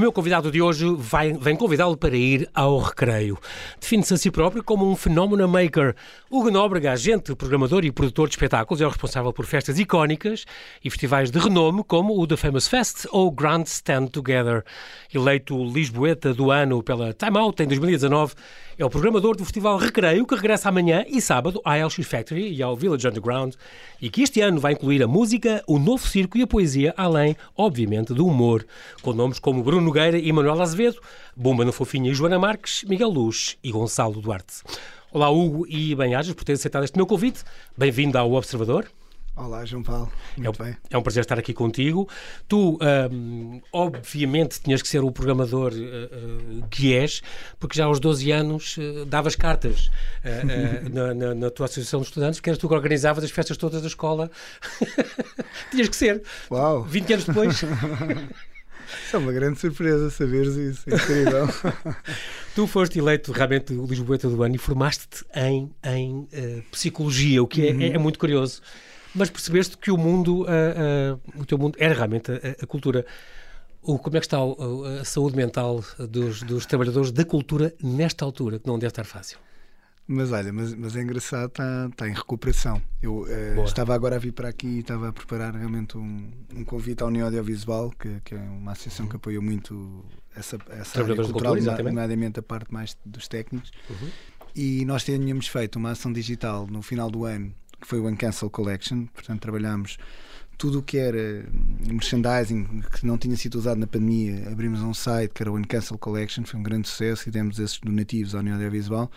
meu convidado de hoje vai, vem convidá-lo para ir ao recreio. Define-se a si próprio como um fenómeno maker. Hugo Nóbrega, agente, programador e produtor de espetáculos, é o responsável por festas icónicas e festivais de renome como o The Famous Fest ou Grand Stand Together. Eleito Lisboeta do ano pela Time Out em 2019, é o programador do Festival Recreio, que regressa amanhã e sábado à LX Factory e ao Village Underground, e que este ano vai incluir a música, o novo circo e a poesia, além, obviamente, do humor, com nomes como Bruno Nogueira e Manuel Azevedo, Bomba no Fofinha e Joana Marques, Miguel Luz e Gonçalo Duarte. Olá, Hugo e bem-ajas por ter aceitado este meu convite. Bem-vindo ao Observador. Olá, João Paulo. Muito é, bem. É um prazer estar aqui contigo. Tu, um, obviamente, tinhas que ser o programador uh, uh, que és, porque já aos 12 anos uh, davas cartas na, na, na, tua Associação de Estudantes, porque eras tu que organizavas as festas todas da escola. tinhas que ser. Uau! 20 anos depois. Isso é uma grande surpresa saberes isso, é incrível. tu foste eleito realmente o Lisboeta do ano e formaste-te em, em psicologia, o que é, uhum. é, é muito curioso mas percebeste que o mundo, uh, uh, o teu mundo era realmente a, a cultura. O, como é que está a, a saúde mental dos, dos, trabalhadores da cultura nesta altura, que não deve estar fácil? Mas olha, mas, mas é engraçado, está, está em recuperação. Eu uh, estava agora a vir para aqui e estava a preparar realmente um, um convite à União Audiovisual, que, que é uma associação uhum. que apoia muito essa, essa área cultural, cultura, nomeadamente a parte mais dos técnicos. Uhum. E nós tínhamos feito uma ação digital no final do ano que foi o Uncancel Collection. Portanto, trabalhámos tudo o que era merchandising que não tinha sido usado na pandemia. Abrimos um site que era o Uncancel Collection, foi um grande sucesso e demos esses donativos à União Audiovisual.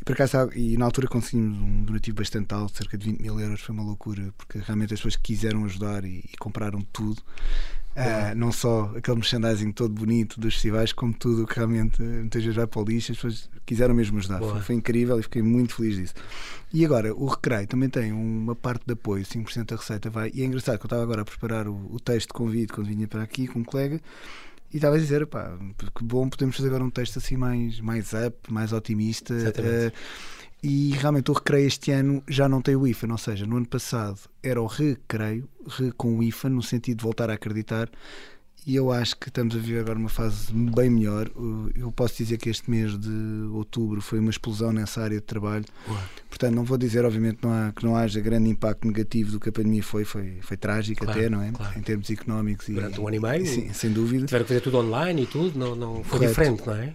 E, por e na altura conseguimos um donativo bastante alto, cerca de 20 mil euros. Foi uma loucura, porque realmente as pessoas quiseram ajudar e, e compraram tudo. Uh, não só aquele merchandising todo bonito dos festivais, como tudo que realmente muitas vezes vai para o lixo, as pessoas quiseram mesmo ajudar. Foi, foi, incrível e fiquei muito feliz disso. E agora, o Recreio também tem uma parte de apoio, 5% da receita vai. E é engraçado que eu estava agora a preparar o, o texto de convite quando vinha para aqui com um colega e estava a dizer, pá, que bom, podemos fazer agora um texto assim mais, mais up, mais otimista. Uh, e realmente o recreio este ano já não tem o IFA, ou seja, no ano passado era o recreio, re com o IFA, no sentido de voltar a acreditar. E eu acho que estamos a viver agora uma fase bem melhor. Eu posso dizer que este mês de outubro foi uma explosão nessa área de trabalho. Ué. Portanto, não vou dizer, obviamente, não há, que não haja grande impacto negativo do que a pandemia foi. Foi, foi trágico claro, até, não é? Claro. Em termos económicos. Durante e, um ano e meio? Sim, sem dúvida. Tiveram que fazer tudo online e tudo, não, não foi Correto. diferente, não é?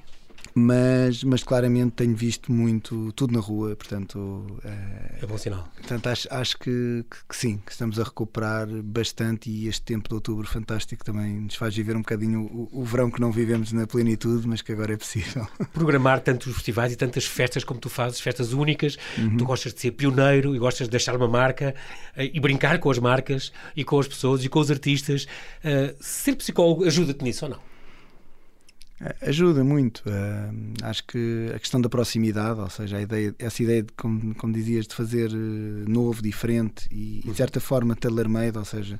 Mas, mas claramente tenho visto muito tudo na rua, portanto é, é bom sinal. Portanto, acho, acho que, que, que, sim, que estamos a recuperar bastante e este tempo de outubro fantástico também nos faz viver um bocadinho o, o verão que não vivemos na plenitude, mas que agora é possível. Programar tantos festivais e tantas festas como tu fazes, festas únicas, uhum. tu gostas de ser pioneiro e gostas de deixar uma marca eh, e brincar com as marcas e com as pessoas e com os artistas. Uh, ser psicólogo ajuda-te nisso ou não? Ajuda muito. Uh, acho que a questão da proximidade, ou seja, a ideia, essa ideia, de, como, como dizias, de fazer uh, novo, diferente e, de certa forma, tailor-made, ou seja,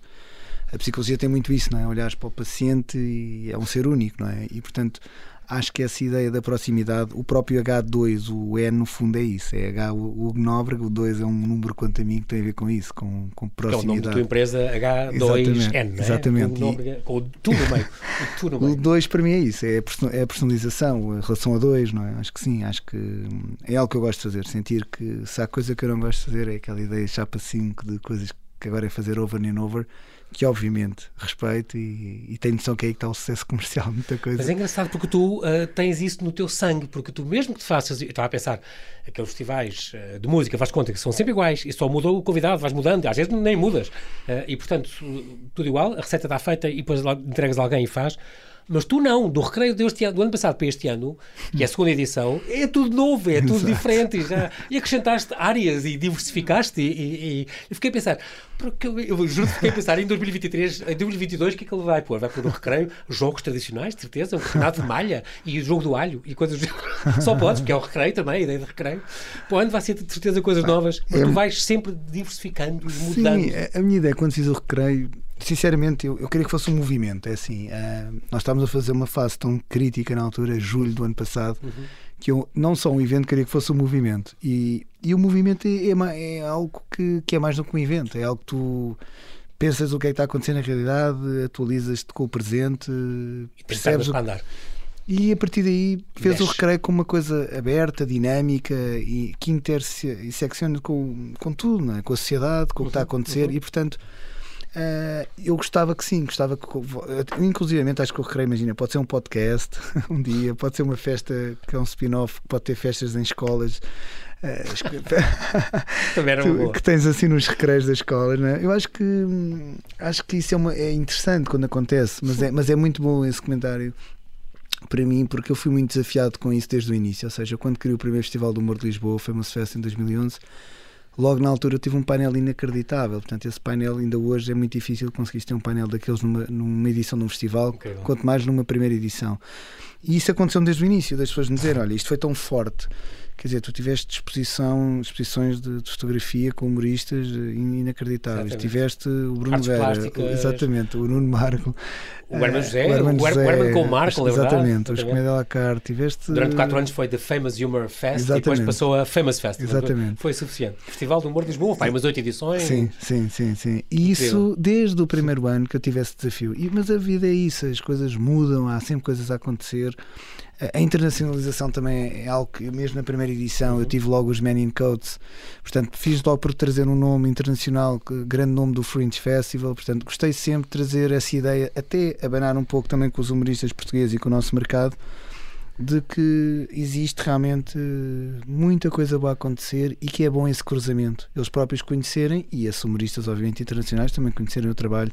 a psicologia tem muito isso, não é? Olhares para o paciente e é um ser único, não é? E, portanto, acho que essa ideia da proximidade, o próprio H2, o E no fundo é isso, é H, o Gnóbrega, o 2 é um número quanto a mim que tem a ver com isso, com, com proximidade. Que é o nome da tua empresa H2N, Exatamente. não é? Com o tu no meio. O, no meio. o 2 para mim é isso, é a personalização, a relação a dois, não é? Acho que sim, acho que é algo que eu gosto de fazer, sentir que se há coisa que eu não gosto de fazer é aquela ideia chapa 5 de coisas que agora é fazer over and over que obviamente respeito e, e tenho noção que é aí que está o sucesso comercial, muita coisa. Mas é engraçado porque tu uh, tens isso no teu sangue, porque tu mesmo que te faças, eu estava a pensar, aqueles festivais uh, de música, faz conta que são sempre iguais e só mudou o convidado, vais mudando, às vezes nem mudas. Uh, e portanto, tudo igual, a receita está feita e depois entregas a alguém e faz. Mas tu não, do recreio deste ano, do ano passado para este ano, que é a segunda edição, é tudo novo, é tudo Exato. diferente. E, já, e acrescentaste áreas e diversificaste. E, e, e eu fiquei a pensar, porque eu, eu juro que fiquei a pensar em 2023, em 2022, o que é que ele vai pôr? Vai pôr no recreio jogos tradicionais, de certeza, um campeonato de malha e o jogo do alho e coisas. Só podes, porque é o recreio também, a ideia de recreio. Para o ano vai ser de certeza coisas novas, mas tu vais sempre diversificando e mudando. Sim, a minha ideia quando fiz o recreio Sinceramente, eu, eu queria que fosse um movimento. É assim, uh, nós estávamos a fazer uma fase tão crítica na altura, julho do ano passado, uhum. que eu, não só um evento, queria que fosse um movimento. E, e o movimento é, é, é algo que, que é mais do que um evento, é algo que tu pensas o que é que está acontecendo na realidade, atualizas-te com o presente, E percebes o para andar. e a partir daí fez o recreio como uma coisa aberta, dinâmica e que intersecciona com, com tudo, não é? com a sociedade, com o que está a acontecer e portanto eh, eu gostava que sim, gostava que inclusivamente acho que o recreio, imagina, pode ser um podcast um dia, pode ser uma festa que é um spin-off, pode ter festas em escolas. boa. que tens assim nos recreios da escola, né? eu acho que hum, acho que isso é, uma- é interessante quando acontece, mas é, mas é muito bom esse comentário para mim, porque eu fui muito desafiado com isso desde o início. Ou seja, quando criei o primeiro Festival do Humor de Lisboa, foi uma festa em 2011. Logo na altura eu tive um painel inacreditável. Portanto, esse painel ainda hoje é muito difícil conseguir ter um painel daqueles numa, numa edição de um festival, Incrível. quanto mais numa primeira edição. E isso aconteceu desde o início, das pessoas me dizerem, olha, isto foi tão forte. Quer dizer, tu tiveste exposição, exposições de, de fotografia com humoristas eh, inacreditáveis. Exatamente. Tiveste o Bruno Artes Vera, plásticas. exatamente, o Nuno Marco, O Herman eh, José, o Her- o Herman com o Marco, é verdade? Exatamente, os Exatamente. Comédia à la carte. Tiveste Durante 4 anos foi The Famous Humor Fest e depois Exatamente. passou a Famous Fest. Exatamente. Foi suficiente. Festival do Humor de Lisboa, pá, umas 8 edições. Sim, sim, sim, sim. E isso desde o primeiro ano que eu tive esse desafio. E, mas a vida é isso, as coisas mudam, há sempre coisas a acontecer. A internacionalização também é algo que, mesmo na primeira edição, eu tive logo os Men in Coats, portanto, fiz logo por trazer um nome internacional, grande nome do Fringe Festival. Portanto, gostei sempre de trazer essa ideia, até abanar um pouco também com os humoristas portugueses e com o nosso mercado, de que existe realmente muita coisa boa a acontecer e que é bom esse cruzamento. Eles próprios conhecerem e esses humoristas, obviamente, internacionais também conhecerem o trabalho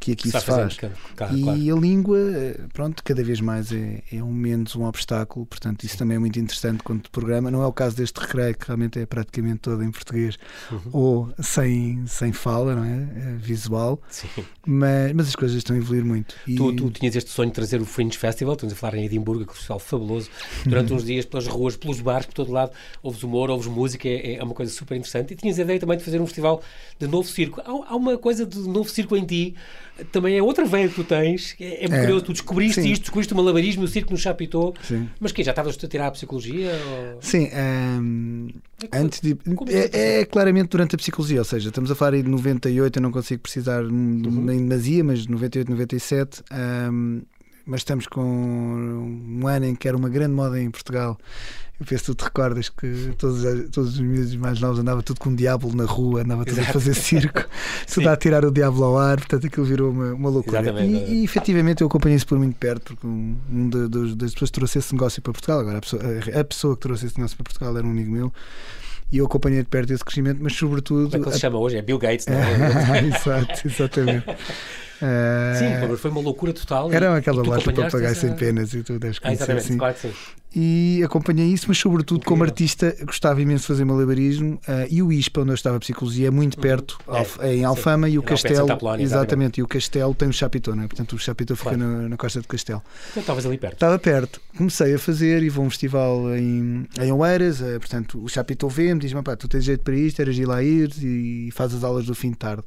que aqui Está se faz. claro, E claro. a língua, eh, pronto, cada vez mais é, é um menos um obstáculo, portanto, isso também é muito interessante quando programa. Não é o caso deste recreio, que realmente é praticamente todo em português Uhum. ou sem, sem fala, não é? Eh, Visual, Sim. mas, mas as coisas estão a evoluir muito. E- Tu, tu tinhas este sonho de trazer o Fringe Festival, estamos a falar em Edimburgo, que é um festival fabuloso, durante uns dias pelas ruas, pelos bares, por todo lado, ouves humor, ouves música, é, é uma coisa super interessante. E tinhas a ideia também de fazer um festival de novo circo. Há, há uma coisa de novo circo em ti, também é outra veia que tu tens, é, é muito É, curioso, tu descobriste sim. isto, descobriste o malabarismo, o circo no Chapitou, Sim. mas que já estavas a tirar a psicologia? Ou... Sim, ehm, É antes de. é É, é claramente durante a psicologia, ou seja, estamos a falar aí de 98, eu não consigo precisar Uhum. uhum. em demasia, mas 98, 97. ehm, mas estamos com um ano em que era uma grande moda em Portugal. Eu penso que tu te recordas que todos, todos os miúdos mais novos andava tudo com um diabo na rua, andava tudo Exato. a fazer circo, tudo a tirar o diabo ao ar, portanto aquilo virou uma, uma loucura. Exatamente, E, e efetivamente eu acompanhei isso por muito perto, porque um, um de- dos- das pessoas que trouxe esse negócio para Portugal, agora a pessoa, a- a pessoa que trouxe esse negócio para Portugal era um amigo meu, e eu acompanhei de perto esse crescimento, mas sobretudo. Como é que ele se chama hoje? É Bill Gates, não é? Exato, exatamente. Eh, Sim, foi uma loucura total. Era aquela tu loja para pagar essa- sem penas e tudo, deves Ah, conhecer, exatamente, sim. claro que sim. E acompanhei isso, mas sobretudo como Incrível. artista gostava imenso de fazer malabarismo eh, e o ISPA, onde eu estava a psicologia, é muito perto, É, Alf- em Alfama, e o Era Castelo, exatamente, e o Castelo tem o Chapitão, não é? portanto o Chapitão fica Claro. na, na costa de Castelo. Então estavas ali perto. Estava perto, comecei a fazer e vou a um festival em, em Oeiras, eh, portanto o Chapitão vê-me, diz-me, pá, tu tens jeito para isto, eras ir lá ir e faz as aulas do fim de tarde.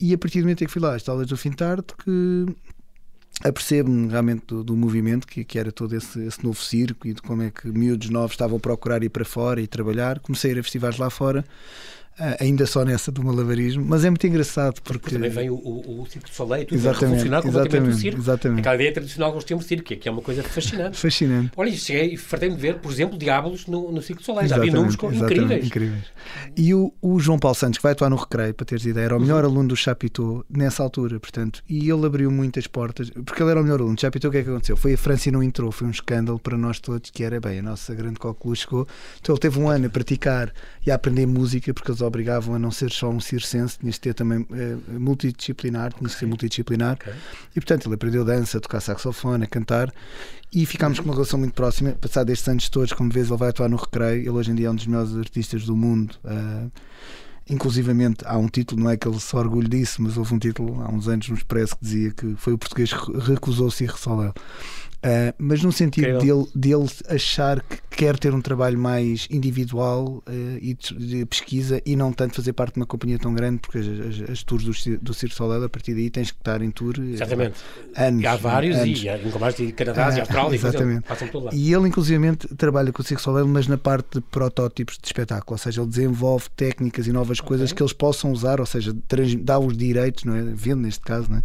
E a partir do momento em que fui lá, as aulas do fim de tarde, que apercebo-me realmente do, do movimento, que, que era todo esse, esse novo circo e de como é que miúdos novos estavam a procurar ir para fora e trabalhar. Comecei a ir a festivais lá fora, ainda só nessa do malabarismo, mas é muito engraçado Depois porque. também vem o, o, o Circo de Soleil, tudo Exatamente, revolucionar completamente o exatamente, circo. exatamente. Aquela ideia tradicional que nós temos de circo, que é uma coisa fascinante. Fascinante. Olha, cheguei e fartei-me de ver, por exemplo, Diabolos no, no Circo de Soleil. Já vi números incríveis. incríveis. E o, o João Paulo Santos, que vai atuar no Recreio, para teres ideia, era o melhor aluno do Chapitou nessa altura, portanto, e ele abriu muitas portas, porque ele era o melhor aluno. Chapitou, o que é que aconteceu? Foi a França e não entrou, foi um escândalo para nós todos, que era, bem, a nossa grande coquelu chegou. Então ele teve um ano a praticar e a aprender música, porque eles obrigavam a não ser só um circense, tinhas de ter também eh, multidisciplinar, tinhas de ser multidisciplinar. Ok. E portanto ele aprendeu dança, a tocar saxofone, a cantar e ficámos com uma relação muito próxima. Passado estes anos todos, como vês, ele vai atuar no Recreio. Ele hoje em dia é um dos melhores artistas do mundo. ah, inclusivamente há um título, não é que ele se orgulhe disso, mas houve um título há uns anos no Expresso que dizia que foi o português que recusou-se e ressoleu. Uh, mas no sentido dele, dele achar que quer ter um trabalho mais individual uh, e de, de, pesquisa e não tanto fazer parte de uma companhia tão grande, porque as, as, as tours do, do Circo Soleil, a partir daí tens que estar em tour exatamente. anos. E há vários, anos. e em mais de Canadá uh, e Austrália, exatamente. passam por lá. E ele, inclusive, trabalha com o Circo Soleil, mas na parte de protótipos de espetáculo, ou seja, ele desenvolve técnicas e novas okay. coisas que eles possam usar, ou seja, dá os direitos, não é? vende neste caso, é?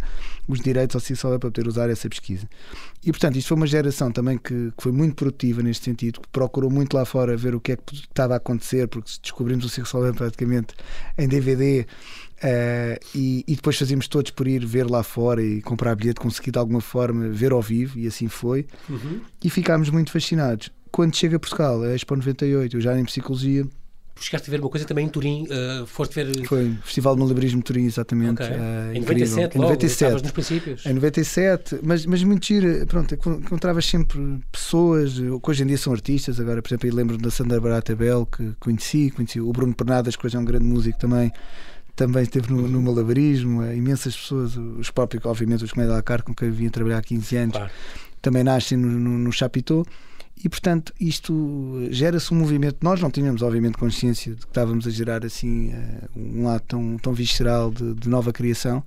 os direitos ao Circo Soleil para poder usar essa pesquisa. E portanto, foi uma geração também que, que, foi muito produtiva neste sentido, que procurou muito lá fora ver o que é que estava a acontecer, porque descobrimos o Circo Soleil praticamente em DVD. Uh, eh, e, e, depois fazíamos todos por ir ver lá fora e comprar bilhete, conseguir de alguma forma ver ao vivo, e assim foi. Uhum. E ficámos muito fascinados. Quando chega a Portugal, a Expo 98, eu já em Psicologia, chegaste a ver uma coisa também em Turim, uh, foste ver... Foi, Festival de Malabarismo de Turim, exatamente. Okay. Uh, em 97, logo, em 97. nos princípios. Em 97, mas, mas muito giro, pronto, encontravas sempre pessoas que hoje em dia são artistas, agora, por exemplo, lembro da Sandra Barata Bell, que conheci, conheci o Bruno Pernadas, que hoje é um grande músico também, também esteve no, no malabarismo, imensas pessoas, os próprios, obviamente, os Comédia da Car, com quem eu vinha trabalhar há 15 anos, claro. também nascem no, no, no Chapitão. E, portanto, isto gera-se um movimento. Nós não tínhamos, obviamente, consciência de que estávamos a gerar assim eh, um lado tão, tão visceral de, de nova criação.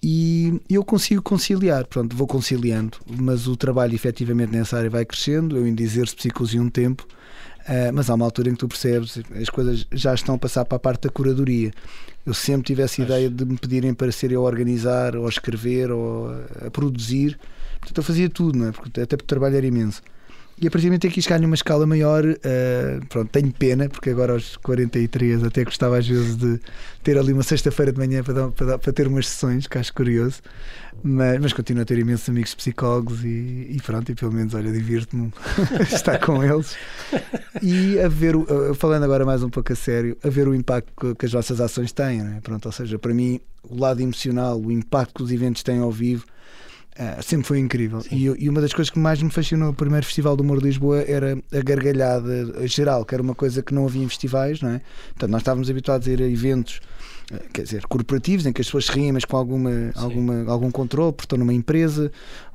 E eu consigo conciliar, pronto, vou conciliando, mas o trabalho efetivamente nessa área vai crescendo. Eu ainda exerço psicologia um tempo, uh, mas há uma altura em que tu percebes as coisas já estão a passar para a parte da curadoria. Eu sempre tive essa ideia de me pedirem para ser eu a organizar, ou a escrever, ou a produzir. Portanto, eu fazia tudo, não é? Porque, até porque o trabalho era imenso. E a partir do momento em que isto ganha uma escala maior, uh, pronto, tenho pena, porque agora aos 43 até gostava às vezes de ter ali uma sexta-feira de manhã para, para, para, ter umas sessões, que acho curioso, mas, mas continuo a ter imensos amigos psicólogos e, e pronto, e pelo menos, olha, divirto-me estar com eles e a ver, falando agora mais um pouco a sério, a ver o impacto que as vossas ações têm, é? pronto, ou seja, para mim, o lado emocional, o impacto que os eventos têm ao vivo Uh, sempre foi incrível. E, e, uma das coisas que mais me fascinou no primeiro Festival do Humor de Lisboa era a gargalhada geral, que era uma coisa que não havia em festivais, não é? Portanto, nós estávamos habituados a ir a eventos eh, quer dizer, corporativos, em que as pessoas se riem, mas com alguma, alguma, algum controle, porque estão numa empresa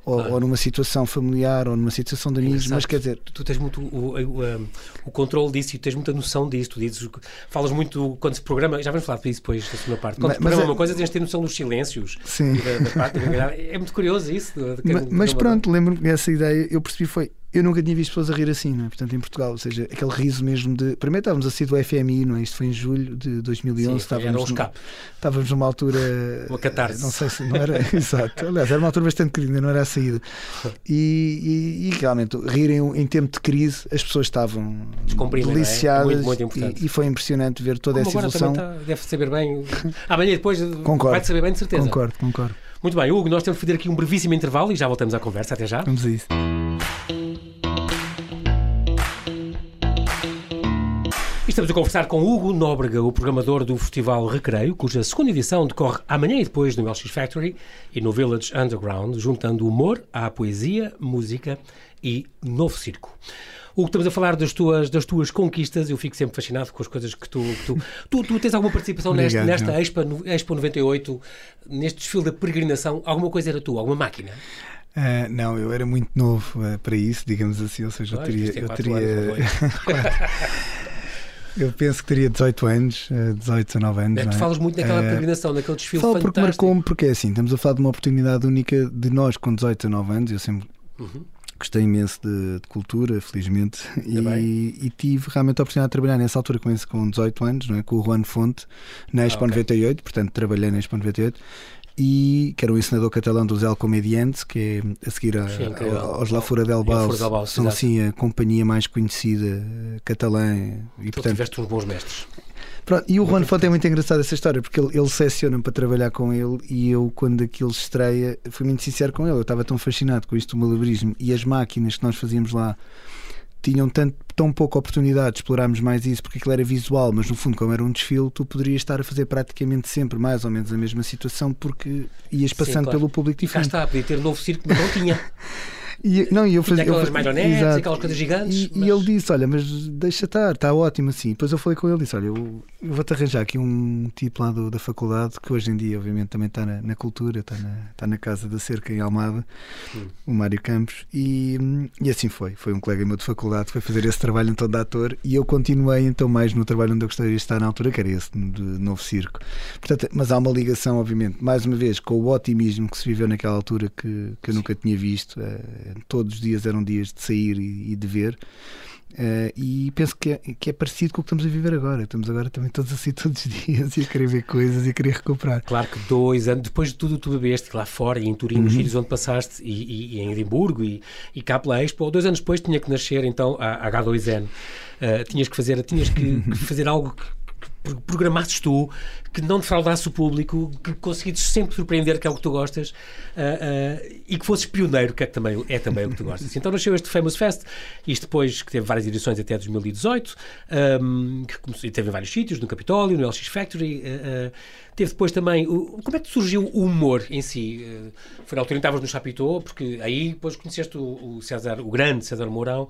ou, ou, numa situação familiar ou numa situação de amigos, mas quer dizer. Tu, tu tens muito o, o, o, o controle disso e tens muita noção disso. Tu dizes, falas muito quando se programa, já vamos falar disso depois da segunda parte. Quando mas, se programa é, uma coisa, tens de ter noção dos silêncios. Sim. Da, da parte, é muito curioso isso. De, de, mas, mas pronto, lembro-me dessa ideia, eu percebi foi eu nunca tinha visto pessoas a rir assim, não é? Portanto, em Portugal, ou seja, aquele riso mesmo de. Primeiro estávamos a sair do FMI, não é? Isto foi em julho de 2011. Sim, estávamos, numa, estávamos numa altura. Uma catarse. Não sei se não era. exato. Aliás, era uma altura bastante querida, não era a saída. E, e, e, realmente, rirem em tempo de crise, as pessoas estavam é? deliciadas. É? Muito, muito e, e, foi impressionante ver toda Como essa evolução. Está, deve saber bem. Amanhã depois concordo, vai saber bem, de certeza. Concordo, concordo. Muito bem, Hugo, nós temos que fazer aqui um brevíssimo intervalo e já voltamos à conversa. Até já. Vamos a isso. Estamos a conversar com Hugo Nóbrega, o programador do Festival Recreio, cuja segunda edição decorre amanhã e depois no LX Factory e no Village Underground, juntando humor à poesia, música e novo circo. Hugo, estamos a falar das tuas, das tuas conquistas, eu fico sempre fascinado com as coisas que tu... Que tu, tu, tu, tens alguma participação Obrigado, nesta, nesta Expo, Expo 98, neste desfile da peregrinação? Alguma coisa era tua, alguma máquina? Uh, não, eu era muito novo uh, para isso, digamos assim, ou seja, eu teria. Eu teria... Eu penso que teria 18 anos, 18, 19 anos. É, tu é? falas muito naquela uh, peregrinação, naquele desfile falo fantástico. porque marcou-me, porque é assim, estamos a falar de uma oportunidade única de nós com 18, 19 anos, eu sempre uhum. gostei imenso de, de cultura, felizmente, e, e, tive realmente a oportunidade de trabalhar nessa altura, com, esse, com 18 anos, não é? com o Juan Fonte, na Expo ah, okay. 98, portanto trabalhei na Expo 98 e que era um ensinador catalão dos El Comediantes, que é a seguir a, Sim, a, aos La Fura del Baus, são assim a companhia mais conhecida eh, catalã. E, então portanto, tiveste uns bons mestres. Pronto, e o Juan Fonte é muito engraçado essa história, porque ele, ele seleciona-me para trabalhar com ele e eu, quando aquilo estreia, fui muito sincero com ele. Eu estava tão fascinado com isto do malabarismo e as máquinas que nós fazíamos lá tinham tanto, tão pouca oportunidade de explorarmos mais isso porque aquilo era visual, mas no fundo, como era um desfile, tu poderias estar a fazer praticamente sempre mais ou menos a mesma situação porque ias passando Sim, claro. pelo público diferente. Cá está, podia ter novo circo, mas não tinha. E, não, e eu fazia, aquelas maionetes, aquelas coisas gigantes. E, mas... e, ele disse: Olha, mas deixa estar, está ótimo assim. Depois eu falei com ele e disse: Olha, eu, eu vou-te arranjar aqui um tipo lá do, da faculdade que hoje em dia, obviamente, também está na, na cultura, está na, está na Casa da Cerca em Almada, hum. o Mário Campos. E, e assim foi. Foi um colega meu de faculdade, foi fazer esse trabalho então de ator e eu continuei então mais no trabalho onde eu gostaria de estar na altura, que era esse, de Novo Circo. Portanto, mas há uma ligação, obviamente, mais uma vez, com o otimismo que se viveu naquela altura que, que eu nunca tinha visto. Uh, todos os dias eram dias de sair e, e de ver. Uh, e penso que é, que é parecido com o que estamos a viver agora. Estamos agora também todos assim todos os dias e a querer ver coisas e a querer recuperar. Claro que dois anos depois de tudo tu bebeste lá fora e em Turim, uhum. nos sítios onde passaste, e, e, e, em Edimburgo e, e cá pela Expo, dois anos depois tinha que nascer então a H2N. Uh, eh, tinhas que fazer, tinhas que, que fazer algo que programasses tu, que não defraudasse o público, que conseguisses sempre surpreender, que é o que tu gostas, uh, uh, e que fosses pioneiro, que é também, é também o que tu gostas. Então nasceu este Famous Fest, isto depois que teve várias edições até 2018, um, que teve em vários sítios, no Capitólio, no LX Factory. Uh, teve depois também. O, como é que surgiu o humor em si? foi na altura em que estavas no Chapitou, porque aí depois conheceste o, o César, o grande César Mourão,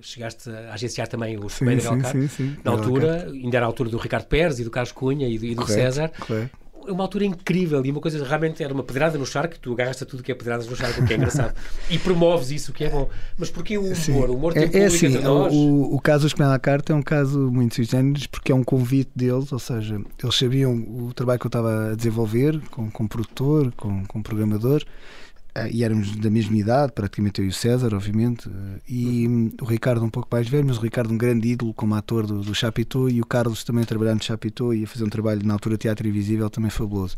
chegaste a agenciar também o sim, sim, Na altura, ainda era a altura do Ricardo Pérez e do Carlos Cunha e do, e do correto, César. Correto é uma altura incrível e uma coisa realmente era uma pedrada no charco, tu agarras tudo que é pedradas no charco, o que é engraçado, e promoves isso, que é bom. Mas porquê o humor? Sim. O humor tem é, é assim, nós? O, o caso dos Comédia Carta é um caso muito sugêneres porque é um convite deles, ou seja, eles sabiam o trabalho que eu estava a desenvolver com, com produtor, com, com programador e éramos da mesma idade, praticamente eu e o César, obviamente, ah, e hum, o Ricardo um pouco mais velho, mas o Ricardo um grande ídolo como ator do, do Chapitou e o Carlos também trabalhando no Chapitou e a fazer um trabalho na altura teatro invisível também fabuloso.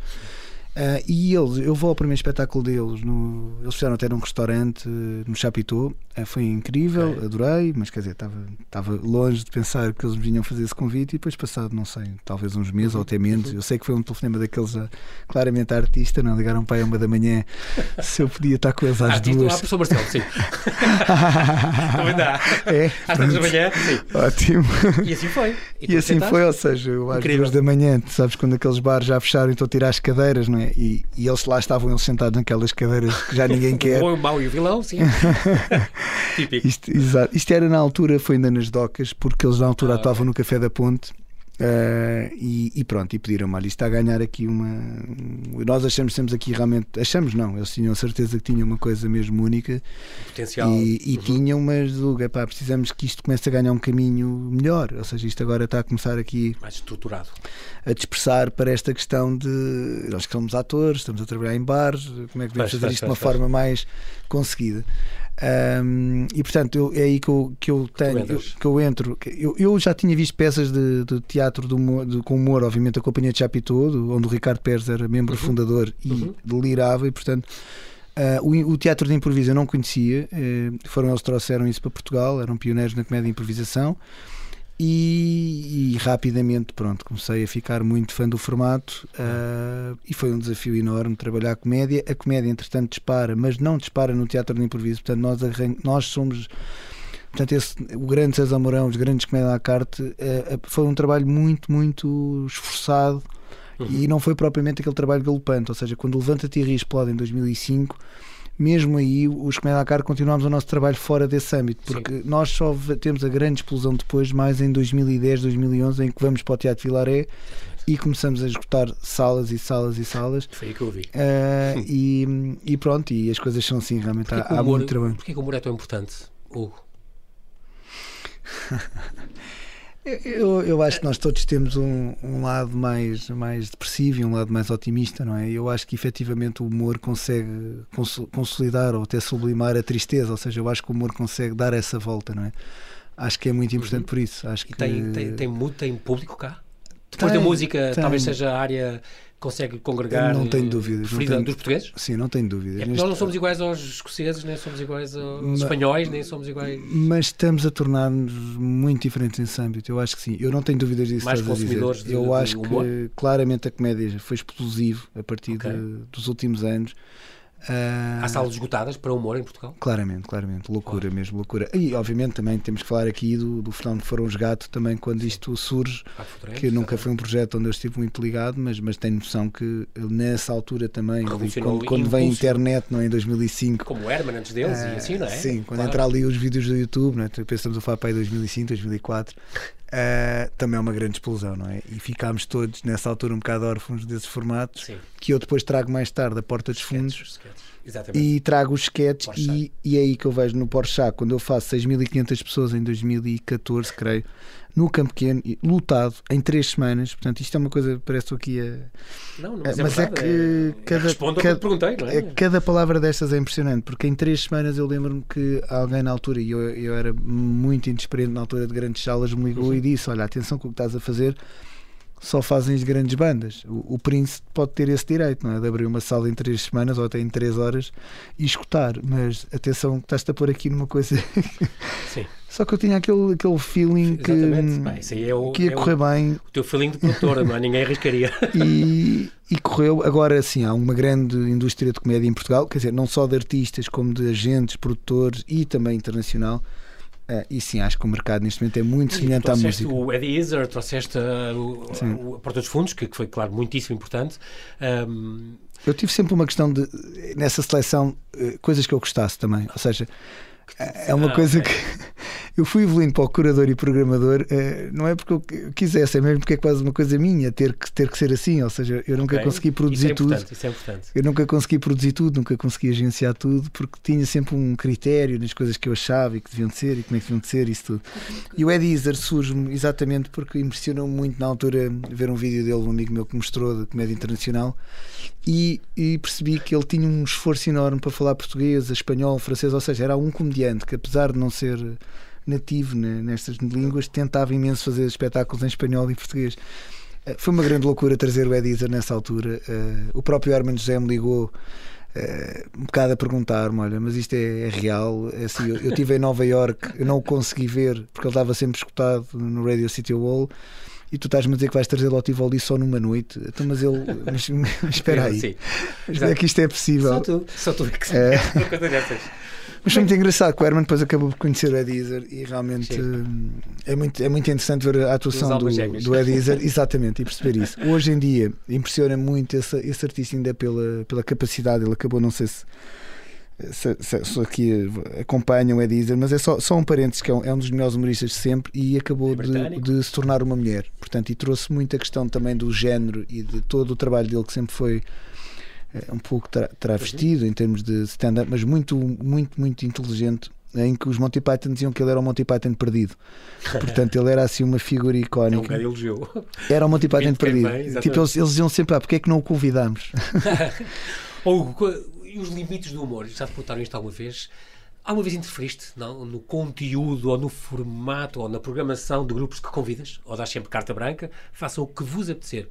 Uh, e eles, eu vou ao primeiro espetáculo deles, no, eles fizeram até num restaurante no Chapitou, uh, foi incrível, é. adorei, mas quer dizer, estava longe de pensar que eles me vinham fazer esse convite e depois passado, não sei, talvez uns meses uhum. ou até menos, uhum. eu sei que foi um telefonema daqueles a, claramente a artista, não ligaram para aí uma da manhã se eu podia estar com eles às artista, duas. Ah, professor Marcelo, sim. Também dá. É, às três da manhã, sim. Ótimo. E assim foi. E, e assim foi, ou seja, às duas da manhã, sabes quando aqueles bares já fecharam, então tirar as cadeiras, não é? E, e eles lá estavam eles sentados naquelas cadeiras que já ninguém quer. o bom, mau e o vilão, sim. Típico. Isto, exato. Isto era na altura, foi ainda nas docas, porque eles na altura ah, atuavam okay. no Café da Ponte Uh, e, e, pronto, e pediram-me, olha, isto está a ganhar aqui uma. Nós achamos que temos aqui realmente. Achamos não, eles tinham certeza que tinham uma coisa mesmo única. Potencial. E, e uhum. tinham, mas epá, precisamos que isto comece a ganhar um caminho melhor. Ou seja, isto agora está a começar aqui. Mais estruturado. A dispersar para esta questão de. Nós que somos atores, estamos a trabalhar em bares, como é que devemos fazer isto de uma forma mais conseguida. Um, e portanto eu, é aí que eu, que eu tenho eu, que eu entro. Eu, eu já tinha visto peças de, de teatro humor, de, com humor, obviamente, a Companhia de Chapitão, onde o Ricardo Pérez era membro uhum. fundador e uhum. delirava, e portanto. Uh, o, o, teatro de improviso eu não conhecia, uh, foram eles que trouxeram isso para Portugal, eram pioneiros na comédia de improvisação. E, e, rapidamente pronto comecei a ficar muito fã do formato uh, e foi um desafio enorme trabalhar a comédia. A comédia entretanto dispara mas não dispara no teatro de improviso. Portanto nós nós somos portanto esse, o grande César Mourão os grandes comédia à carte uh, foi um trabalho muito muito esforçado uhum. e não foi propriamente aquele trabalho galopante. Ou seja quando o Levanta-te e Ri explode em 2005 mesmo aí os Comédia Car continuamos o nosso trabalho fora desse âmbito, porque Sim. nós só temos a grande explosão depois, mais em 2010, 2011, em que vamos para o Teatro Vilaré e começamos a esgotar salas e salas e salas. Foi aí que eu vi. Uh, e, e, pronto, e as coisas são assim, realmente há, há muito trabalho. Porquê que o humor é tão importante, Hugo? Eu, eu acho que nós todos temos um, um, lado mais, mais depressivo e um lado mais otimista, não é? Eu acho que efetivamente o humor consegue consolidar ou até sublimar a tristeza, ou seja, eu acho que o humor consegue dar essa volta, não é? Acho que é muito importante uhum. por isso. Acho que... tem, tem, tem, tem público cá? Depois tem, da música, tem. talvez seja a área consegue congregar não tenho dúvidas não tenho, dos portugueses? Sim, não tenho dúvidas. É nós não somos iguais aos escoceses, nem somos iguais aos mas, espanhóis, nem somos iguais. Mas estamos a tornar-nos muito diferentes nesse âmbito. Eu acho que sim. Eu não tenho dúvidas disso. Mais consumidores de, Eu de, acho que claramente a comédia foi explosivo a partir okay. de, dos últimos anos. Uh, Há salas esgotadas para o humor em Portugal? Claramente, claramente. Loucura mesmo, loucura. E obviamente também temos que falar aqui do, do Fernando Foram os Gato também quando isto surge, que nunca foi um projeto onde eu estive muito ligado, mas, mas tenho noção que nessa altura também, quando, quando vem a internet, não é, em 2005. Como o Herman antes deles uh, e assim, não é? Sim, quando claro. entra ali os vídeos do YouTube, não é? pensamos a falar para aí 2005, 2004. Uh, também é uma grande explosão, não é? E ficámos todos nessa altura um bocado órfãos desses formatos Sim. que eu depois trago mais tarde a Porta dos Fundos e trago os sketches e, e é aí que eu vejo no Porsche quando eu faço 6.500 pessoas em 2014, creio, no Campo Pequeno, lutado em três semanas. Portanto, isto é uma coisa, parece aqui a. Não, não, mas, é mas é, é que é, cada, cada, perguntei, é? é? Cada palavra destas é impressionante, porque em três semanas eu lembro-me que alguém na altura, e eu, eu era muito inexperiente na altura de grandes salas, me ligou uhum. e disse: Olha, atenção com o que estás a fazer só fazem as grandes bandas. O, o Prince pode ter esse direito, não é? De abrir uma sala em três semanas ou até em três horas e escutar. Mas atenção, estás-te a pôr aqui numa coisa. Sim. Só que eu tinha aquele, aquele feeling que, Bem, é o, que ia é correr o, bem. O teu feeling de produtora, não é? Ninguém arriscaria. E, e correu. Agora, sim, há uma grande indústria de comédia em Portugal, quer dizer, não só de artistas, como de agentes, produtores e também internacional. Uh, e sim, acho que o mercado neste momento é muito semelhante à música. o Eddie Izzard, trouxeste uh, o, a Porta dos Fundos, que, que, foi, claro, muitíssimo importante. Um... Eu tive sempre uma questão de, nessa seleção, uh, coisas que eu gostasse também. Ou seja, é uma ah, coisa okay. que eu fui evoluindo para o curador e programador, uh, não é porque eu quisesse, é mesmo porque é quase uma coisa minha ter que, ter que ser assim. Ou seja, eu nunca okay. consegui produzir isso é tudo. Isso é importante. Eu nunca consegui produzir tudo, nunca consegui agenciar tudo, porque tinha sempre um critério nas coisas que eu achava e que deviam ser e como é que deviam ser, isso tudo. E o Ed Izzard surge-me exatamente porque impressionou-me muito na altura ver um vídeo dele, um amigo meu que mostrou de comédia internacional, e, e percebi que ele tinha um esforço enorme para falar português, espanhol, francês, ou seja, era um comediante que, apesar de não ser nativo né, nestas línguas, tentava imenso fazer espetáculos em espanhol e português. Eh, foi uma grande loucura trazer o Edizer nessa altura. Uh, o próprio Herman José me ligou uh, um bocado a perguntar-me: olha, mas isto é, é real? É assim, eu, eu estive em Nova York, eu não o consegui ver porque ele estava sempre escutado no Radio City Wall e tu estás-me a dizer que vais trazer o Tivoli só numa noite. Então, mas ele. Mas, mas espera aí. Sim. Mas é que isto é possível. Só tu, só tu que é. Mas foi muito engraçado que o Herman depois acabou por conhecer o Ed Izzard e realmente é muito, é muito interessante ver a atuação do, do Ed Izzard, exatamente, e perceber isso. Hoje em dia impressiona muito esse, esse artista ainda pela, pela capacidade, ele acabou, não sei se se, se, se aqui acompanham o Ed mas é só, só um parênteses que é um, é um dos melhores humoristas de sempre e acabou é de, de, se tornar uma mulher. Portanto, e trouxe muita questão também do género e de todo o trabalho dele que sempre foi é, um pouco tra travestido em termos de stand-up, mas muito, muito, muito inteligente. Em que os Monty Python diziam que ele era o Monty Python perdido. Portanto, ele era assim uma figura icónica. É um era o Monty Python perdido. Bem, tipo, eles, eles diziam sempre: ah, porque é que não o convidamos? Ou e os limites do humor? Já te perguntaram isto alguma vez? Alguma vez interferiste não, no conteúdo ou no formato ou na programação de grupos que convidas? Ou dás sempre carta branca? Façam o que vos apetecer.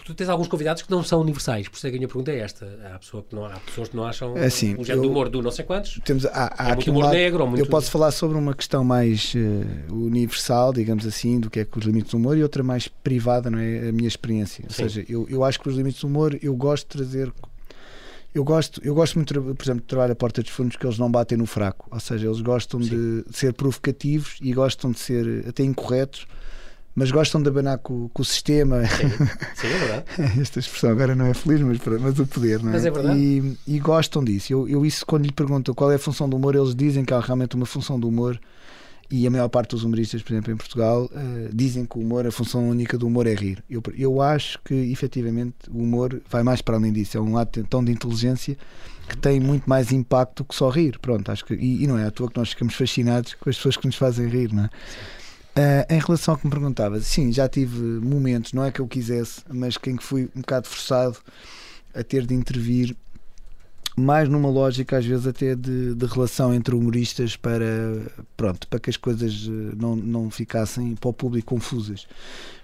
Porque tu tens alguns convidados que não são universais, por isso é que a minha pergunta é esta. Há, pessoa que não, há pessoas que não acham é assim, o género de humor do não sei quantos. Temos, há, há é muito humor um lado, negro. Muito... Eu posso falar sobre uma questão mais uh, universal, digamos assim, do que é que os limites do humor, e outra mais privada, não é? A minha experiência. Ou Sim. seja, eu, eu acho que os limites do humor eu gosto de trazer eu gosto, eu gosto muito, por exemplo, de trabalhar a porta dos fundos que eles não batem no fraco, ou seja, eles gostam de ser provocativos e gostam de ser até incorretos, mas gostam de abanar com, com o sistema. Sim, Sim é verdade. Esta expressão agora não é feliz, mas, mas o poder, não é? Mas é verdade. E, e gostam disso. Eu, eu, isso, quando lhe pergunto qual é a função do humor, eles dizem que há realmente uma função do humor e a maior parte dos humoristas, por exemplo, em Portugal, uh, dizem que o humor, a função única do humor é rir. Eu, eu acho que, efetivamente, o humor vai mais para além disso. É um ato tão de inteligência que tem muito mais impacto que só rir. Pronto, acho que, e, e não é à toa que nós ficamos fascinados com as pessoas que nos fazem rir, não é? Uh, em relação ao que me perguntava, sim, já tive momentos, não é que eu quisesse, mas quem que fui um bocado forçado a ter de intervir mais numa lógica às vezes até de, de, relação entre humoristas para pronto para que as coisas eh, não, não ficassem para o público confusas.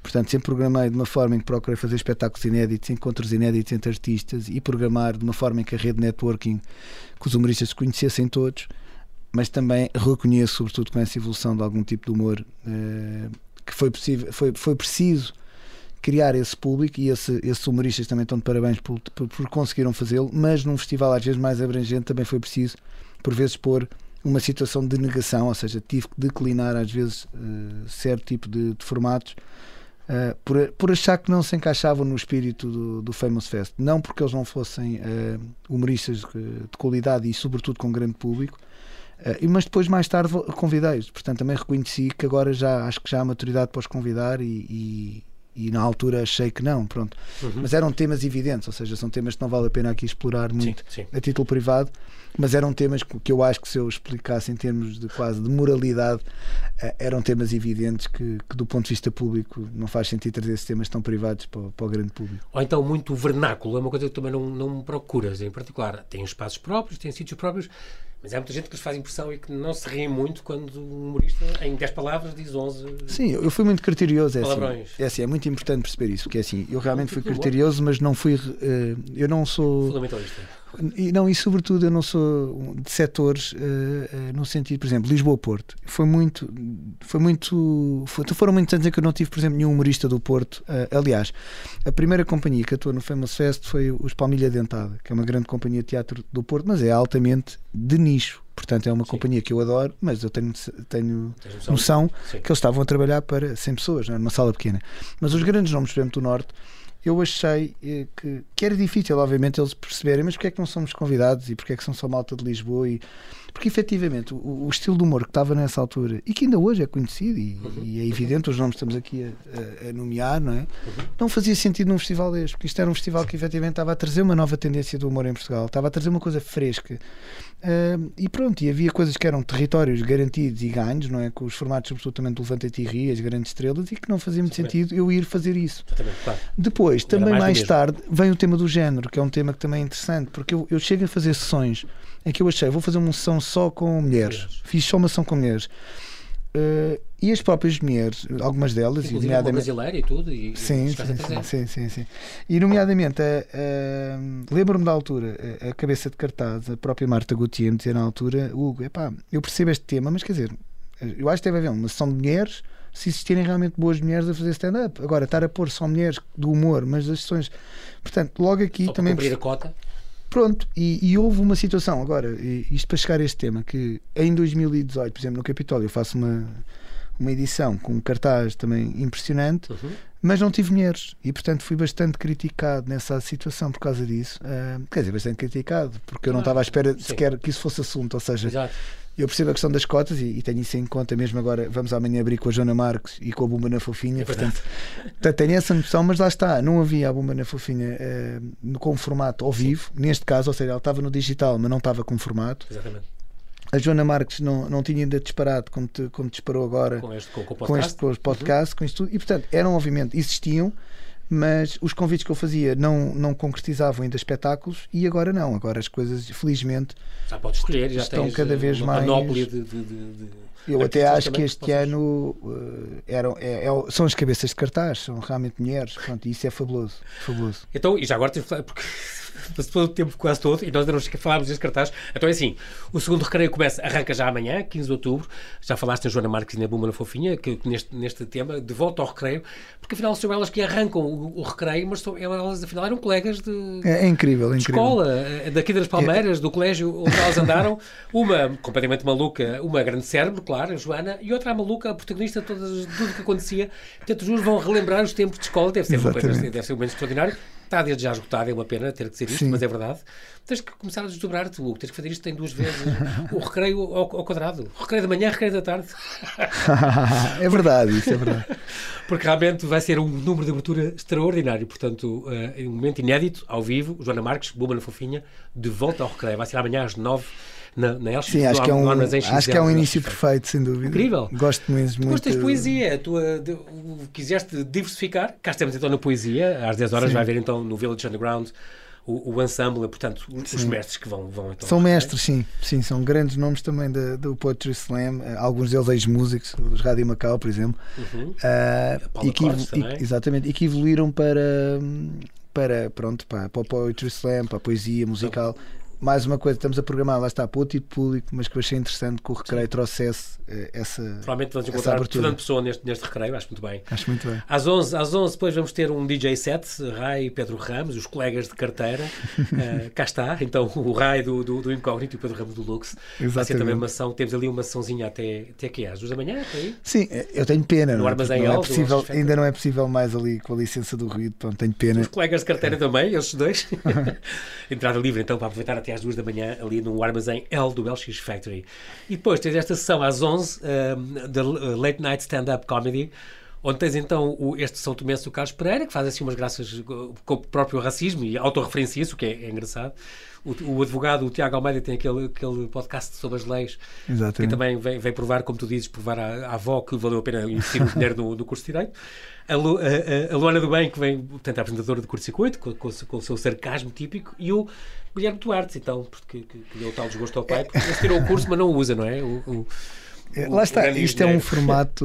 Portanto sempre programei de uma forma em que procurei fazer espetáculos inéditos encontros inéditos entre artistas e programar de uma forma em que a rede networking que os humoristas se conhecessem todos mas também reconheço sobretudo com essa evolução de algum tipo de humor eh, que foi possível foi, foi preciso criar esse público e esse, esses humoristas também estão de parabéns por, por, por conseguiram fazê-lo, mas num festival às vezes mais abrangente também foi preciso, por vezes, pôr uma situação de negação, ou seja, tive que declinar às vezes uh, certo tipo de, de formatos uh, por, por achar que não se encaixavam no espírito do, do Famous Fest. Não porque eles não fossem uh, humoristas de, de qualidade e, sobretudo, com grande público, Uh, mas depois, mais tarde, convidei-os. Portanto, também reconheci que agora já acho que já há maturidade para os convidar e, e, e na altura achei que não. Pronto. Uhum. Mas eram temas evidentes, ou seja, são temas que não vale a pena aqui explorar muito sim, sim. a título privado. Mas eram temas que eu acho que se eu explicasse em termos de quase de moralidade, uh, eram temas evidentes que, que, do ponto de vista público, não faz sentido trazer esses temas tão privados para, para o grande público. Ou então muito vernáculo, é uma coisa que também não, não procuras, em particular. Tem espaços próprios, tem sítios próprios mas há muita gente que lhes faz impressão e que não se ri muito quando um humorista, em 10 palavras, diz 11. Sim, eu fui muito criterioso. É assim, é assim, é muito importante perceber isso, porque é assim, eu realmente fui criterioso, mas não fui. Uh, eu não sou. Fundamentalista. E, não, e sobretudo eu não sou de setores uh, uh, no sentido, por exemplo, Lisboa-Porto. Foi muito, foi muito, foi, foram muitos anos em que eu não tive, por exemplo, nenhum humorista do Porto. Uh, aliás, a primeira companhia que atuou no Famous Fest foi os Palmilha Dentada, que é uma grande companhia de teatro do Porto, mas é altamente de nicho. Portanto, é uma Sim. companhia que eu adoro, mas eu tenho, tenho noção, que eles estavam a trabalhar para 100 pessoas, é? numa sala pequena. Mas os grandes nomes, por exemplo, do Norte, eu achei eh, que, que era difícil, obviamente, eles perceberem, mas porque é que não somos convidados e porque é que são só malta de Lisboa e porque efetivamente o, o, estilo de humor que estava nessa altura e que ainda hoje é conhecido e, uhum. e é evidente, os nomes estamos aqui a, a, a nomear, não é? Uhum. Não fazia sentido num festival deste, porque isto era um festival que efetivamente estava a trazer uma nova tendência do humor em Portugal, estava a trazer uma coisa fresca. Uh, e pronto, e havia coisas que eram territórios garantidos e ganhos, não é? Com os formatos absolutamente Levanta-te e Ri, as grandes estrelas, e que não fazia muito sentido eu ir fazer isso. Claro. Depois, também mais, mais tarde, vem o tema do género, que é um tema que também é interessante, porque eu, eu chego a fazer sessões em que eu achei, vou fazer uma sessão só com mulheres. Fiz só uma sessão com mulheres. Uh, e as próprias mulheres, algumas delas, Inclusive nomeadamente. brasileira e tudo. E, sim, sim, sim, sim, sim, sim, E, nomeadamente, lembro-me da altura, a, a, cabeça de cartaz, a própria Marta Gauthier me dizer na altura: Hugo, epá, eu percebo este tema, mas quer dizer, eu acho que deve haver uma sessão de mulheres se existirem realmente boas mulheres a fazer stand-up. Agora, estar a pôr só mulheres do humor, mas as sessões. Portanto, logo aqui só também. Para a cota. Pronto, e, e, houve uma situação, agora, isto para chegar a este tema, que em 2018, por exemplo, no Capitólio, eu faço uma, uma edição com um cartaz também impressionante, uhum. mas não tive mulheres e, portanto, fui bastante criticado nessa situação por causa disso. Uh, quer dizer, bastante criticado, porque eu não estava à espera Sim. sequer que isso fosse assunto, ou seja. Exato eu percebo a questão das cotas e, e, tenho isso em conta mesmo agora. Vamos amanhã abrir com a Joana Marques e com a Bumba na Fofinha. É portanto, tenho essa noção, mas lá está. Não havia a Bumba na Fofinha uh, com formato ao vivo, Sim. neste caso, ou seja, ela estava no digital, mas não estava com formato. Exatamente. A Joana Marques não, não tinha ainda disparado como, te, como disparou agora com este, com, com, com este com podcast, uhum. com isto tudo. E portanto, eram obviamente, existiam, mas os convites que eu fazia não, não concretizavam ainda espetáculos e agora não. Agora as coisas, felizmente, já pode escolher, já estão cada vez mais. De, de, de, eu até acho que este ano uh, eram, é, é, são as cabeças de cartaz, são realmente mulheres. Pronto, isso é fabuloso, fabuloso. Então, e já agora porque passou o tempo quase todo e nós ainda não falámos deste cartaz. Então é assim: o segundo recreio começa, arranca já amanhã, 15 de outubro. Já falaste em Joana Marques e na Buma na Fofinha, que, neste, neste tema, de volta ao recreio, porque afinal são elas que arrancam o, o recreio, mas são, elas afinal eram colegas de, é, é incrível, de incrível. escola, eh, daqui das Palmeiras, é. do colégio onde elas andaram. Uma completamente maluca, uma grande cérebro, claro, a Joana, e outra a maluca, a protagonista de tudo o que acontecia. Portanto, os vão relembrar os tempos de escola, deve ser, deve ser um momento extraordinário. Está desde já esgotado, é uma pena ter que dizer isto, Sim. mas é verdade. Tens que começar a desdobrar-te, Hugo. Tens que fazer isto em duas vezes. o recreio ao, ao quadrado. O recreio da manhã, recreio da tarde. é verdade, isso é verdade. Porque realmente vai ser um número de abertura extraordinário. Portanto, uh, um momento inédito, ao vivo. Joana Marques, Buma na Fofinha, de volta ao recreio. Vai ser amanhã às nove na, na Elche, Sim, acho que é um, acho que é um início perfeito, sem dúvida. Incrível. Gosto mesmo muito. tens poesia, a tua, de, quiseste diversificar. Cá estamos então na poesia, às 10 horas Sim. vai haver então no Village Underground o, o ensemble, portanto, os sim. mestres que vão, vão então. São mestres, sim, sim, são grandes nomes também do, do Poetry Slam, eh, alguns deles ex-músicos, os Rádio Macau, por exemplo, uhum. uh, e, que, e, exatamente, e que evoluíram para, para, pronto, para, para o Poetry Slam, para a poesia musical. Mais uma coisa, estamos a programar, lá está, para outro tipo de público, mas que eu achei interessante que o recreio trouxesse uh, essa. Provavelmente vamos encontrar Fernando Pessoa neste, neste recreio, acho muito bem. Acho muito bem. Às 11, às 11 depois vamos ter um DJ set, Rai e Pedro Ramos, os colegas de carteira. uh, cá está, então o Rai do, do, do Incógnito e o Pedro Ramos do Lux. Exatamente. Vai ser também uma ação, temos ali uma açãozinha até, até aqui às 2 da manhã, aí? Sim, eu tenho pena. Não, é? armazém não é possível, Ainda não é possível mais ali com a licença do ruído, pronto, tenho pena. Os colegas de carteira é. também, esses dois. Entrada livre então para aproveitar até às 2 da manhã ali no armazém L do LX Factory. E depois tens esta sessão às 11 um, da Late Night Stand-Up Comedy onde tens então o, este São Tomé do Carlos Pereira, que faz assim umas graças uh, com o próprio racismo e autorreferencia isso, o que é, é engraçado. O, o, advogado, o Tiago Almeida, tem aquele, aquele podcast sobre as leis, Exatamente. que também vem, vem, provar, como tu dizes, provar à, à avó que valeu a pena investir o dinheiro no, no curso de Direito. A, Lu, a, a, Luana do Bem, que vem, portanto, a apresentadora do curto-circuito, com, com, com, o seu sarcasmo típico, e o Guilherme Duarte, então, porque que, que deu tal desgosto ao pai, porque ele tirou o curso, mas não o usa, não é? O, o, é, Lá está, isto é um formato.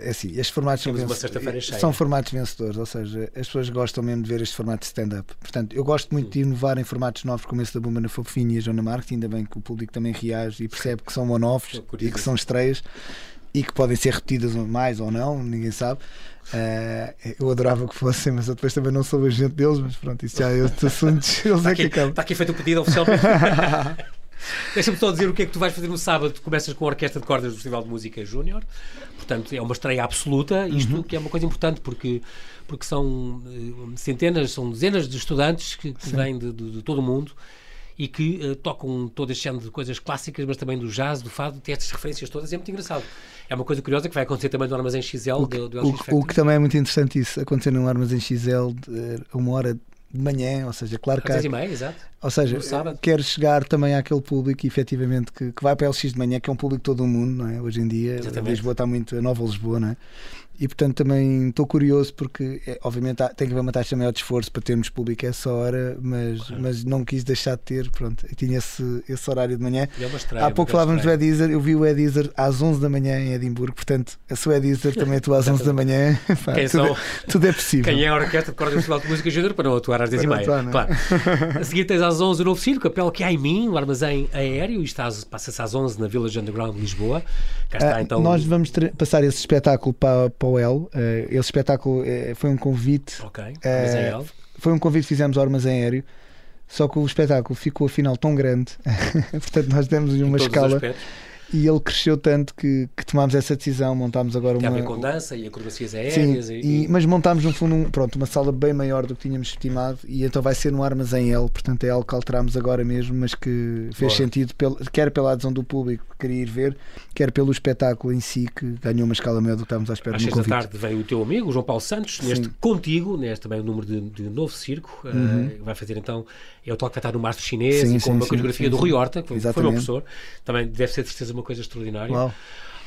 É assim, estes formatos são, são, formatos vencedores, ou seja, as pessoas gostam mesmo de ver este formato de stand-up. Portanto, eu gosto muito de inovar em formatos novos, como esse da Bomba na Fofinha e a Joana Marques, ainda bem que o público também reage e percebe que são novos e que são estreias e que podem ser repetidas mais ou não, ninguém sabe. Uh, eu adorava que fossem, mas eu depois também não sou agente deles, mas pronto, isso já é outro assunto. Eles está, é aqui, está aqui feito o pedido oficialmente. Deixa-me só dizer o que é que tu vais fazer no sábado. Tu começas com a Orquestra de Cordas do Festival de Música Júnior. Portanto, é uma estreia absoluta. Isto uhum. que é uma coisa importante porque, porque são eh, centenas, são dezenas de estudantes que, que vêm de, de, de todo o mundo e que uh, tocam todo este género de coisas clássicas, mas também do jazz, do fado, tem estas referências todas, é muito engraçado. É uma coisa curiosa que vai acontecer também no Armazém XL o que, do, do o, o, que também é muito interessante isso, acontecer no Armazém XL de, uma hora de manhã, ou seja, claro que. Às e meia, exato. Ou seja, quer chegar também àquele público efetivamente que, que vai para o LX de manhã, que é um público de todo o mundo, não é? Hoje em dia. Lisboa está muito, a Nova Lisboa, não é? E portanto também estou curioso porque, é, obviamente, há, tem que haver uma taxa maior de esforço para termos público a essa hora, mas, mas não quis deixar de ter. Pronto, eu tinha esse, esse horário de manhã. É estreia, há pouco falávamos do Edizer, eu vi o Edizer às 11 da manhã em Edimburgo, portanto, a sua Edizer também atua às 11 da manhã. Pá, tudo, são... é, tudo, é possível. Quem é a orquestra de corda Festival de Música Júnior para não atuar às 10 e meia. Atuar, é? claro. a seguir tens às 11 o Novo Circo, a pele que há em mim, o armazém aéreo, e passa-se às 11 na Village Underground de Lisboa. Cá está, ah, então... Nós vamos passar esse espetáculo para, para o El. Uh, esse espetáculo eh, foi um convite. Ok. Uh, foi um convite que fizemos ao Armazém Aéreo. Só que o espetáculo ficou afinal tão grande, portanto, nós demos uma escala e ele cresceu tanto que, que tomámos essa decisão, montámos agora Tem uma. Tem com dança e acrobacias aéreas. Sim, e, e... mas montámos no fundo um, pronto, uma sala bem maior do que tínhamos estimado e então vai ser no Armazém L, portanto é algo que alterámos agora mesmo, mas que fez Boa. sentido, pel, quer pela adesão do público que queria ir ver, quer pelo espetáculo em si, que ganhou uma escala maior do que estávamos à espera. Às seis da tarde veio o teu amigo, o João Paulo Santos, neste Sim. Contigo, neste também o número de, de Novo Circo, uhum. uh, vai fazer então, é o toque que vai estar no Mastro Chinês sim, e com sim, uma coreografia do Rui Horta, que foi, foi meu professor, também deve ser de certeza uma coisa extraordinária.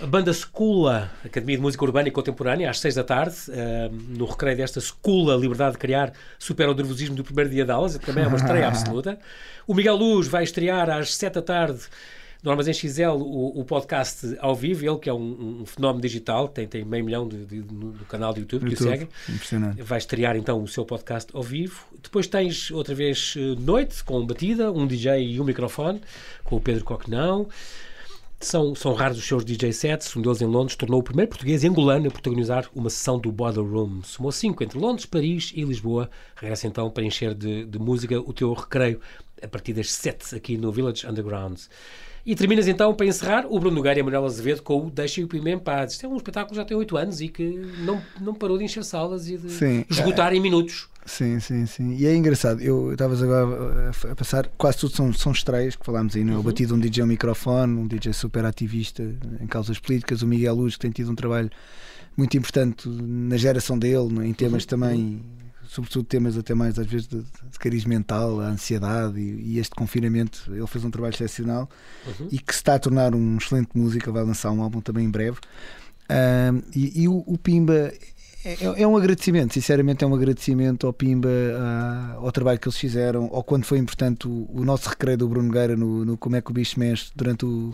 A banda Secula, Academia de Música Urbana e Contemporânea, às seis da tarde, uh, no recreio desta Secula, Liberdade de Criar, supera o nervosismo do primeiro dia de aulas, também é uma estreia absoluta. O Miguel Luz vai estrear às sete da tarde no Armazém XL o, o, podcast ao vivo, ele que é um, um fenómeno digital, tem, tem meio milhão de, de, no, no, canal do YouTube, YouTube que o segue. Impressionante. Vai estrear então o seu podcast ao vivo. Depois tens outra vez eh, noite com batida, um DJ e um microfone, com o Pedro Coquenão. São, são raros os seus DJ sets, um deles em Londres tornou o primeiro português angolano a protagonizar uma sessão do Bother Room. Somou cinco entre Londres, Paris e Lisboa. Regressa então para encher de, de música o teu recreio a partir das sete aqui no Village Underground. E terminas então, para encerrar, o Bruno Nogueira e a Manuela Azevedo com o Deixem o Pimenta em Paz. Isto é um espetáculo que já tem 8 anos e que não, não parou de encher salas e de sim, esgotar é, em minutos. Sim, sim, sim. E é engraçado, eu estava agora a passar, quase tudo são, são estreias que falámos aí, não é? Uhum. batido um DJ ao microfone, um DJ super ativista em causas políticas, o Miguel Luz, que tem tido um trabalho muito importante na geração dele, é? em temas uhum. também uhum sobretudo temas até mais às vezes de, de cariz mental, a ansiedade e, e, este confinamento. Ele fez um trabalho excepcional uhum. e que se está a tornar um excelente música. Vai lançar um álbum também em breve. Um, e, e o, o, Pimba é, é, é, um agradecimento, sinceramente, é um agradecimento ao Pimba, ao trabalho que eles fizeram, ou quando foi importante o, o nosso recreio do Bruno Gueira no, no Como é que o bicho mexe durante o,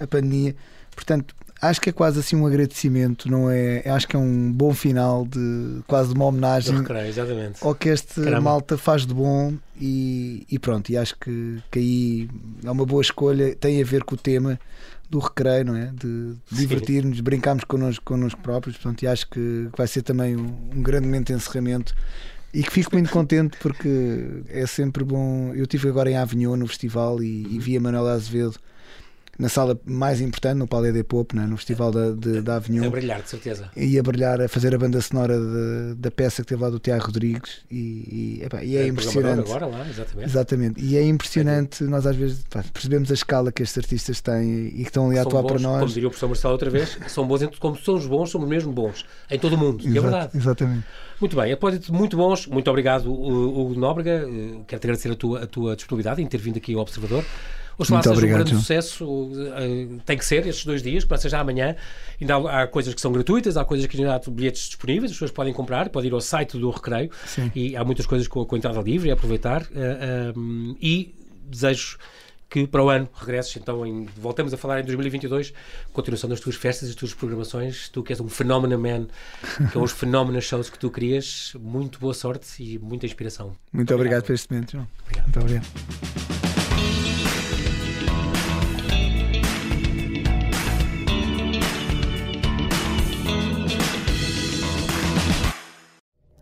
a pandemia Portanto, acho que é quase assim um agradecimento, não é? Acho que é um bom final de quase uma homenagem recreio, exatamente. ao que este Caramba. malta faz de bom e, e, pronto, e acho que, que aí é uma boa escolha, tem a ver com o tema do recreio, não é? De divertir-nos, brincarmos connosco, connosco próprios, portanto, e acho que vai ser também um, um grande momento de encerramento e que fico muito contente porque é sempre bom. Eu estive agora em Avignon no festival e, e vi a Manuela Azevedo na sala mais importante, no Palais des Pop, né, no Festival da, de, da Avignon. A brilhar, de certeza. E a brilhar, a fazer a banda sonora de, da peça que teve lá do Tiago Rodrigues. E, e, epá, e é, é impressionante. Agora lá, exatamente. exatamente. E é impressionante, é nós às vezes pá, percebemos a escala que estes artistas têm e que estão ali a atuar bons, para nós. Como diria o professor Marcelo outra vez, são bons, como somos bons, somos mesmo bons. Em todo o mundo. Exato, e é verdade. Exatamente. Muito bem, após muito bons, muito obrigado, Hugo Nóbrega. Eh, quero-te agradecer a tua, a tua disponibilidade em ter vindo aqui ao Observador. Os Muito obrigado, um grande João. sucesso, uh, tem que ser estes dois dias, para seja amanhã. Ainda há, há, coisas que são gratuitas, há coisas que ainda há bilhetes disponíveis, as pessoas podem comprar, podem ir ao site do Recreio Sim. e há muitas coisas com, com entrada livre e aproveitar. Uh, um, e desejo que para o ano regresses, então em, voltamos a falar em 2022, continuação das tuas festas e das tuas programações, tu que és um fenómeno man, que é os fenómenos shows que tu crias, muito boa sorte e muita inspiração. Muito obrigado, obrigado por este momento, João. Obrigado. Muito obrigado.